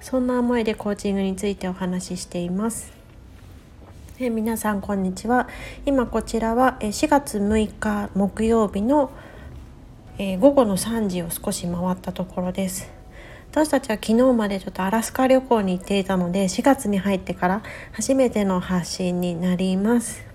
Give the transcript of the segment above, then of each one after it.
そんな思いでコーチングについてお話ししています。え皆さんこんにちは。今こちらは4月6日木曜日の、え午後の3時を少し回ったところです。私たちは昨日までちょっとアラスカ旅行に行っていたので4月に入ってから初めての発信になります。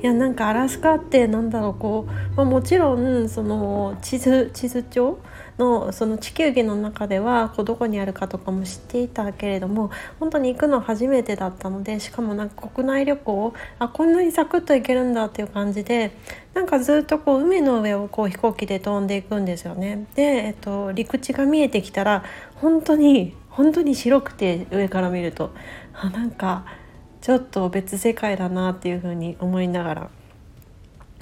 いやなんかアラスカってなんだろうこう、まあ、もちろんその地図地図帳のその地球儀の中ではこうどこにあるかとかも知っていたけれども本当に行くの初めてだったのでしかもなんか国内旅行あこんなにサクッと行けるんだっていう感じでなんかずっとこう海の上をこう飛行機で飛んでいくんですよね。で、えっと、陸地が見えてきたら本当に本当に白くて上から見るとあなんかちょっと別世界だなっていうふうに思いながら、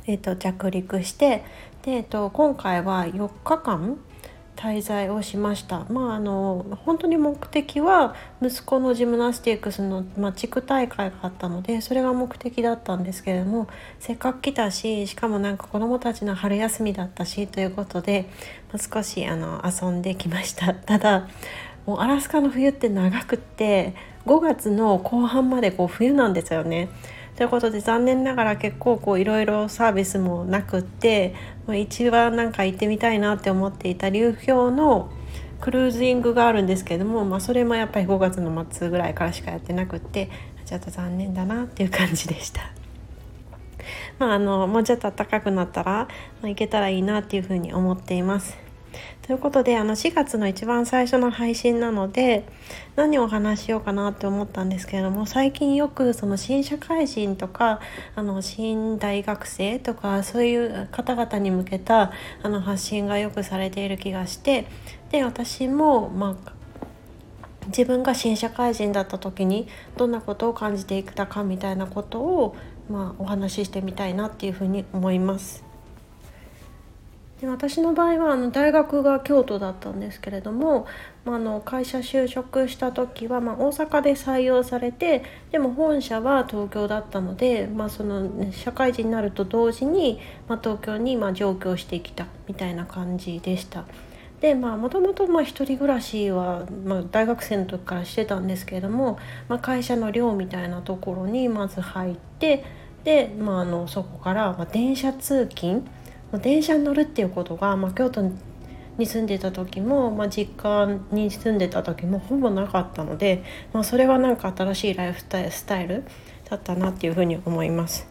えーと、着陸してで、えーと今回は4日間滞在をしました。まああの本当に目的は息子のジムナスティックスの、まあ、地区大会があったのでそれが目的だったんですけれどもせっかく来たししかもなんか子どもたちの春休みだったしということで、まあ、少しあの遊んできました。ただもうアラスカの冬って長くって5月の後半までこう冬なんですよね。ということで残念ながら結構いろいろサービスもなくって一番なんか行ってみたいなって思っていた流氷のクルーズイングがあるんですけども、まあ、それもやっぱり5月の末ぐらいからしかやってなくってちょっと残念だなっていう感じでした。まあ、あのもうちょっと暖かくなったら、まあ、行けたらいいなっていうふうに思っています。ということであの4月の一番最初の配信なので何をお話しようかなって思ったんですけれども最近よくその新社会人とかあの新大学生とかそういう方々に向けたあの発信がよくされている気がしてで私もまあ自分が新社会人だった時にどんなことを感じていたかみたいなことを、まあ、お話ししてみたいなっていうふうに思います。で私の場合はあの大学が京都だったんですけれども、まあ、の会社就職した時は、まあ、大阪で採用されてでも本社は東京だったので、まあ、その社会人になると同時に、まあ、東京にまあ上京してきたみたいな感じでした。でまあもともと一人暮らしは、まあ、大学生の時からしてたんですけれども、まあ、会社の寮みたいなところにまず入ってで、まあ、あのそこから、ま、電車通勤電車に乗るっていうことが、まあ、京都に住んでた時も、まあ、実家に住んでた時もほぼなかったので、まあ、それはなんか新しいライフスタイルだったなっていうふうに思います。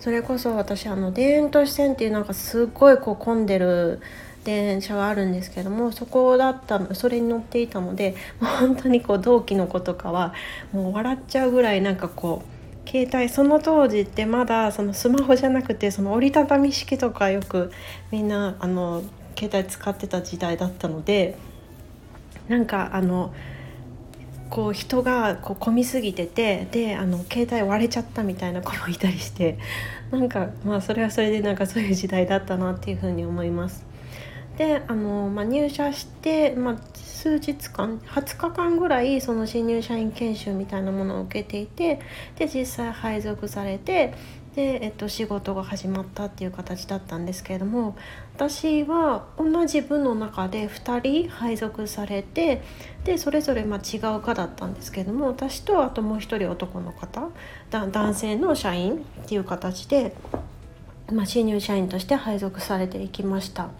それこそ私あの田園都市線っていうなんかすごいこう混んでる電車があるんですけどもそこだったのそれに乗っていたので本当にこう同期の子とかはもう笑っちゃうぐらいなんかこう携帯その当時ってまだそのスマホじゃなくてその折りたたみ式とかよくみんなあの携帯使ってた時代だったのでなんかあのこう人がこう混みすぎててであの携帯割れちゃったみたいな子もいたりしてなんかまあそれはそれでなんかそういう時代だったなっていうふうに思います。であの、まあ、入社して、まあ、数日間20日間ぐらいその新入社員研修みたいなものを受けていてで実際配属されてで、えっと、仕事が始まったっていう形だったんですけれども私は同じ部の中で2人配属されてでそれぞれま違う科だったんですけれども私とあともう一人男の方男性の社員っていう形で、まあ、新入社員として配属されていきました。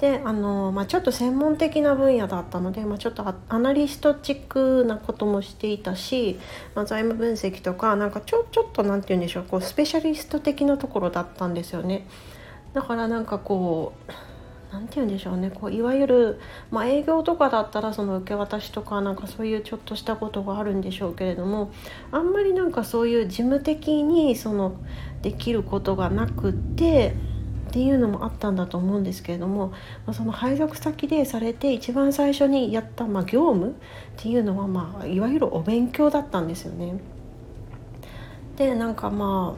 であの、まあ、ちょっと専門的な分野だったので、まあ、ちょっとアナリストチックなこともしていたし、まあ、財務分析とかなんかちょちょっと何て言うんでしょうこうスペシャリスト的なところだったんですよね。だからなんかこう何て言うんでしょうねこういわゆる、まあ、営業とかだったらその受け渡しとかなんかそういうちょっとしたことがあるんでしょうけれどもあんまりなんかそういう事務的にそのできることがなくってっていうのもあったんだと思うんですけれども、まあ、その配属先でされて一番最初にやった、まあ、業務っていうのは、まあ、いわゆるお勉強だったんですよね。でなんかま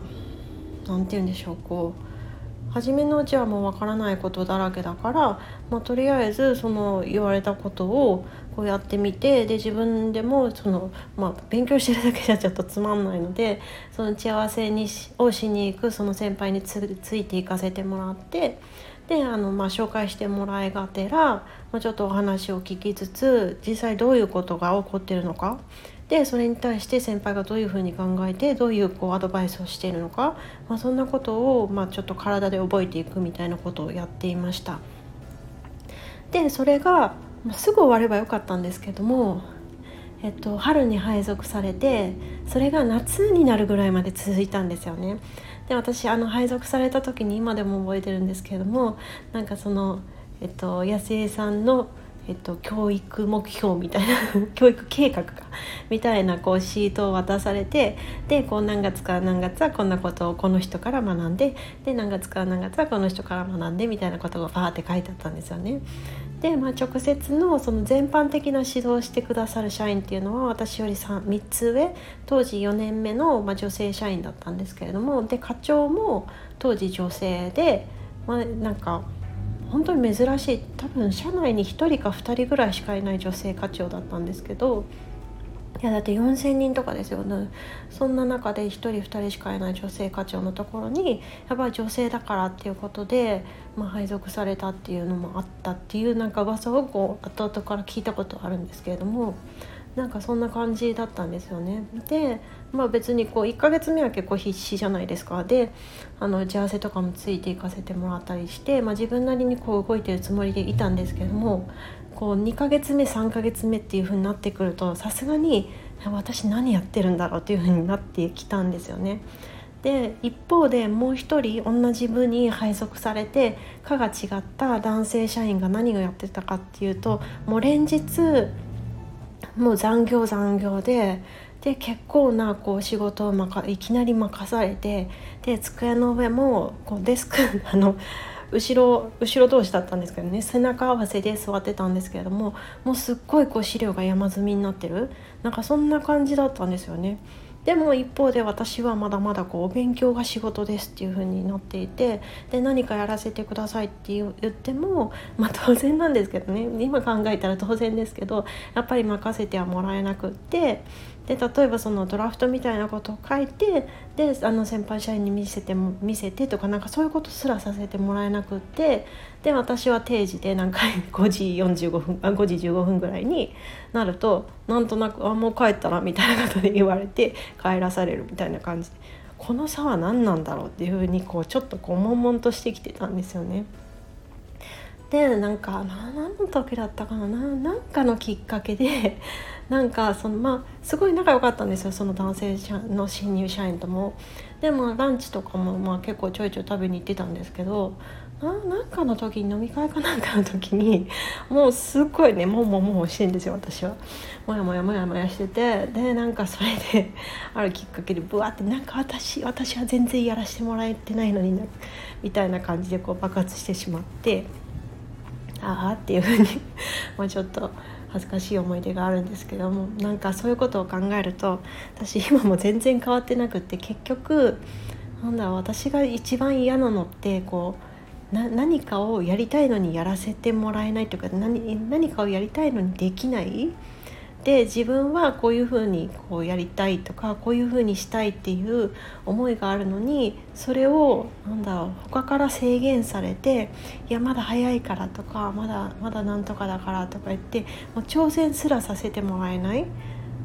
あ何て言うんでしょうこう初めのうちはもうわからないことだらけだから、まあ、とりあえずその言われたことをこうやってみてで自分でもその、まあ、勉強してるだけじゃちょっとつまんないのでその打ち合わせにしをしに行くその先輩についていかせてもらってであの、まあ、紹介してもらいがてら、まあ、ちょっとお話を聞きつつ実際どういうことが起こってるのかでそれに対して先輩がどういうふうに考えてどういうこうアドバイスをしているのか、まあ、そんなことを、まあ、ちょっと体で覚えていくみたいなことをやっていました。でそれが、すぐ終わればよかったんですけども、えっと、春に配属されてそれが夏になるぐらいまで続いたんですよね。で私あの配属された時に今でも覚えてるんですけれどもなんかその、えっと、安江さんのえっと、教育目標みたいな 教育計画かみたいなこうシートを渡されてでこう何月から何月はこんなことをこの人から学んでで何月から何月はこの人から学んでみたいなことがバーって書いてあったんですよね。で、まあ、直接のその全般的な指導をしてくださる社員っていうのは私より 3, 3つ上当時4年目の、まあ、女性社員だったんですけれどもで課長も当時女性で、まあ、なんか本当に珍しい。多分社内に1人か2人ぐらいしかいない女性課長だったんですけどいやだって4,000人とかですよねそんな中で1人2人しかいない女性課長のところにやっぱり女性だからっていうことで、まあ、配属されたっていうのもあったっていうなんか噂をこう後々から聞いたことあるんですけれどもなんかそんな感じだったんですよね。でまあ別にこう1ヶ月目は結構必死じゃないですかであの打ち合わせとかもついていかせてもらったりして、まあ、自分なりにこう動いてるつもりでいたんですけどもこう2ヶ月目3ヶ月目っていう風になってくるとさすがに私何やってるんだろうっていう風になってきたんですよね。で一方でもう一人同じ部に配属されて科が違った男性社員が何をやってたかっていうともう連日もう残業残業でで結構なこう仕事をまかいきなり任されてで机の上もこうデスク あの後ろ後ろ同士だったんですけどね。背中合わせで座ってたんですけれどももうすっごいこう資料が山積みになってる。なんかそんな感じだったんですよね。でも一方で私はまだまだこうお勉強が仕事ですっていう風になっていてで何かやらせてくださいって言っても、まあ、当然なんですけどね。今考えたら当然ですけどやっぱり任せてはもらえなくってで例えばそのドラフトみたいなことを書いてであの先輩社員に見せても見せてとかなんかそういうことすらさせてもらえなくってで私は定時で何回5時45分あ5時15分ぐらいになるとなんとなく「あもう帰ったら」みたいなことで言われて帰らされるみたいな感じでこの差は何なんだろうっていうふうにこうちょっとこう悶々としてきてたんですよね。でなんか何の時だったかな？なんかのきっかけでなんかそのまあすごい仲良かったんですよその男性の新入社員とも。でもランチとかもまあ結構ちょいちょい食べに行ってたんですけどななんかの時に飲み会かなんかの時に もうすっごいねもうもうもうしてんですよ私は。もやもやもやもやしててでなんかそれで あるきっかけでブワってなんか私私は全然やらせてもらえてないのになみたいな感じでこう爆発してしまってああっていうふうに まあちょっと。恥ずかしい思い出があるんですけどもなんかそういうことを考えると私今も全然変わってなくって結局なんだ私が一番嫌なのってこう何かをやりたいのにやらせてもらえないというか何何かをやりたいのにできないで自分はこういうふうにこうやりたいとかこういうふうにしたいっていう思いがあるのにそれをなんだろう他から制限されていやまだ早いからとかまだまだなんとかだからとか言ってもう挑戦すらさせてもらえない。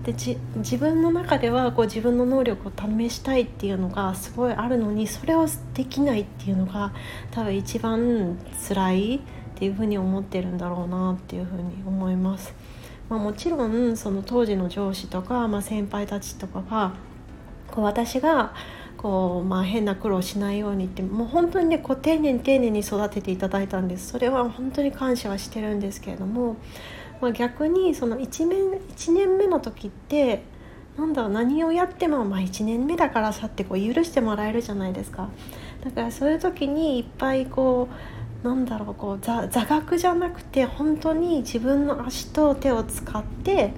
で自分の中ではこう自分の能力を試したいっていうのがすごいあるのにそれをできないっていうのが多分一番辛いっていうふうに思ってるんだろうなっていうふうに思います。まあ、もちろんその当時の上司とか、まあ、先輩たちとかがこう私がこう、まあ、変な苦労しないようにってもう本当にねこう丁寧に丁寧に育てていただいたんです。それは本当に感謝はしてるんですけれども、まあ、逆にその 1, 年1年目の時ってなんだろう何をやっても、まあ、1年目だからさってこう許してもらえるじゃないですか。だからそういう時にいっぱいこうなんだろうこう座座学じゃなくて本当に自分の足と手を使って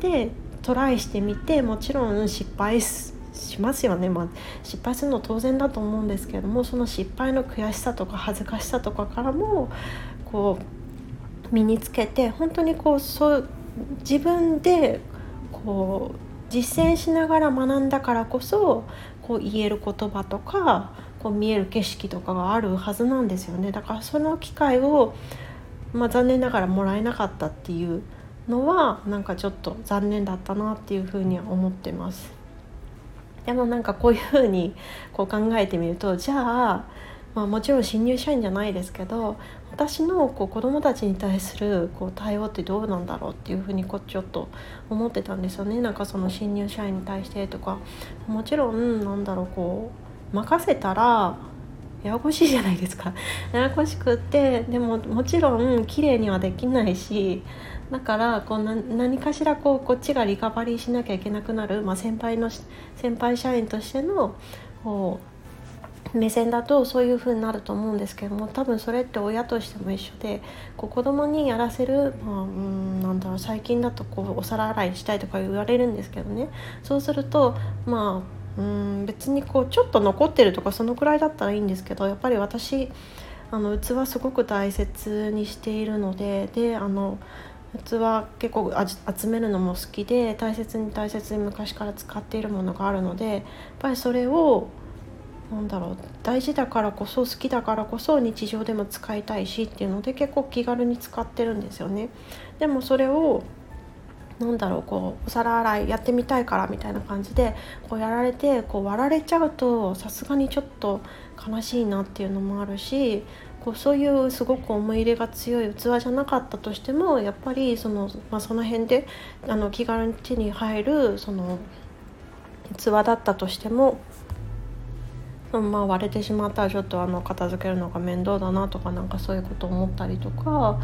でトライしてみてもちろん失敗しますよね、まあ、失敗するの当然だと思うんですけれどもその失敗の悔しさとか恥ずかしさとかからもこう身につけて本当にこうそう自分でこう実践しながら学んだからこそこう言える言葉とかこう見える景色とかがあるはずなんですよね。だからその機会を、まあ、残念ながらもらえなかったっていうのはなんかちょっと残念だったなっていうふうには思ってます。でもなんかこういうふうにこう考えてみるとじゃあまあ、もちろん新入社員じゃないですけど私のこう子どもたちに対するこう対応ってどうなんだろうっていうふうにこうちょっと思ってたんですよね。なんかその新入社員に対してとか。もちろんなんだろうこう任せたらややこしいじゃないですか。ややこしくってでももちろん綺麗にはできないしだからこう何かしらこうこっちがリカバリーしなきゃいけなくなる、まあ、先輩の先輩社員としてのこう目線だとそういう風になると思うんですけども多分それって親としても一緒でこう子供にやらせる、まあ、うんなんだろう最近だとこうお皿洗いしたいとか言われるんですけどね。そうするとまあうん別にこうちょっと残ってるとかそのくらいだったらいいんですけどやっぱり私あの器すごく大切にしているのでであの器結構集めるのも好きで大切に大切に昔から使っているものがあるのでやっぱりそれをなんだろう大事だからこそ好きだからこそ日常でも使いたいしっていうので結構気軽に使ってるんですよね。でもそれをなんだろうこうお皿洗いやってみたいからみたいな感じでこうやられてこう割られちゃうとさすがにちょっと悲しいなっていうのもあるしこうそういうすごく思い入れが強い器じゃなかったとしてもやっぱりその,、まあ、その辺であの気軽に手に入るその器だったとしてもまあ、割れてしまったらちょっとあの片付けるのが面倒だなとかなんかそういうこと思ったりとか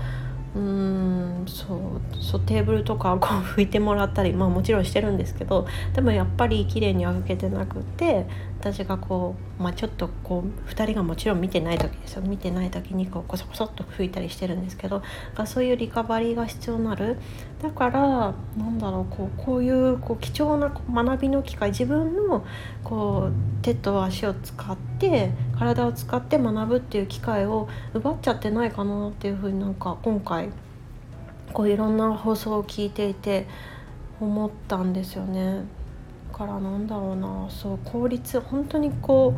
うんそうそうテーブルとかこう拭いてもらったりまあもちろんしてるんですけどでもやっぱり綺麗には拭けてなくて私がこう、まあ、ちょっとこう2人がもちろん見てない時ですよ見てない時にこうコソコソっと拭いたりしてるんですけどそういうリカバリーが必要になるだからなんだろうこうこういうこう貴重な学びの機会自分のこう手と足を使って体を使って学ぶっていう機会を奪っちゃってないかなっていうふうになんか今回こういろんな放送を聞いていて思ったんですよね。からなんだろうなそう効率本当にこ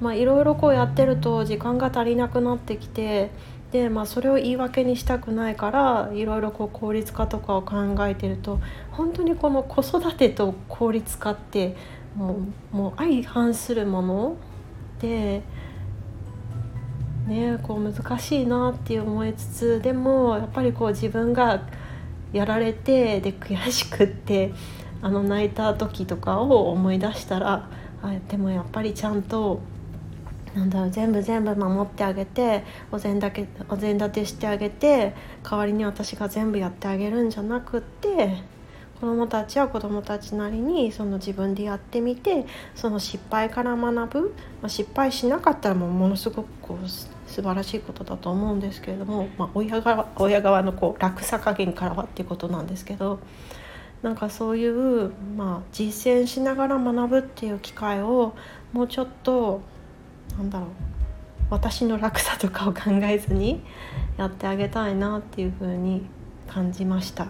うまあいろいろこうやってると時間が足りなくなってきてで、まあ、それを言い訳にしたくないからいろいろこう効率化とかを考えてると本当にこの子育てと効率化ってもうもう相反するもので。ね、こう難しいなって思いつつでもやっぱりこう自分がやられてで悔しくってあの泣いた時とかを思い出したらあでもやっぱりちゃんとなんだろう全部全部守ってあげてお膳だけお膳立てしてあげて代わりに私が全部やってあげるんじゃなくって子どもたちは子どもたちなりにその自分でやってみてその失敗から学ぶ、まあ、失敗しなかったらもうものすごくこう素晴らしいことだと思うんですけれども、まあ、親側親側のこう落差加減からはっていうことなんですけどなんかそういう、まあ、実践しながら学ぶっていう機会をもうちょっとなんだろう私の楽さとかを考えずに やってあげたいなっていうふうに感じました。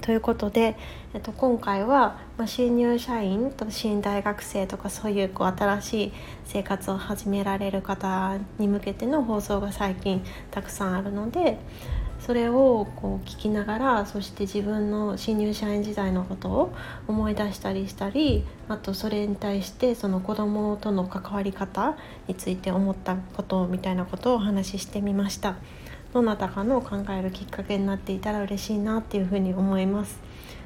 ということで、えっと、今回は、まあ、新入社員と新大学生とかそういうこう新しい生活を始められる方に向けての放送が最近たくさんあるのでそれをこう聞きながらそして自分の新入社員時代のことを思い出したりしたりあとそれに対してその子どもとの関わり方について思ったことみたいなことをお話ししてみました。どなたかの考えるきっかけになっていたら嬉しいなっていうふうに思います。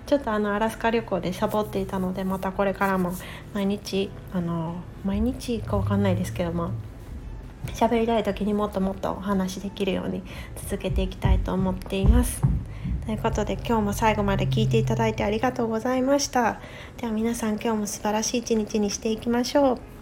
ちょっとあのアラスカ旅行でサボっていたのでまたこれからも毎日あの毎日かわかんないですけどまあ喋りたい時にもっともっとお話できるように続けていきたいと思っています。ということで今日も最後まで聞いていただいてありがとうございました。では皆さん今日も素晴らしい一日にしていきましょう。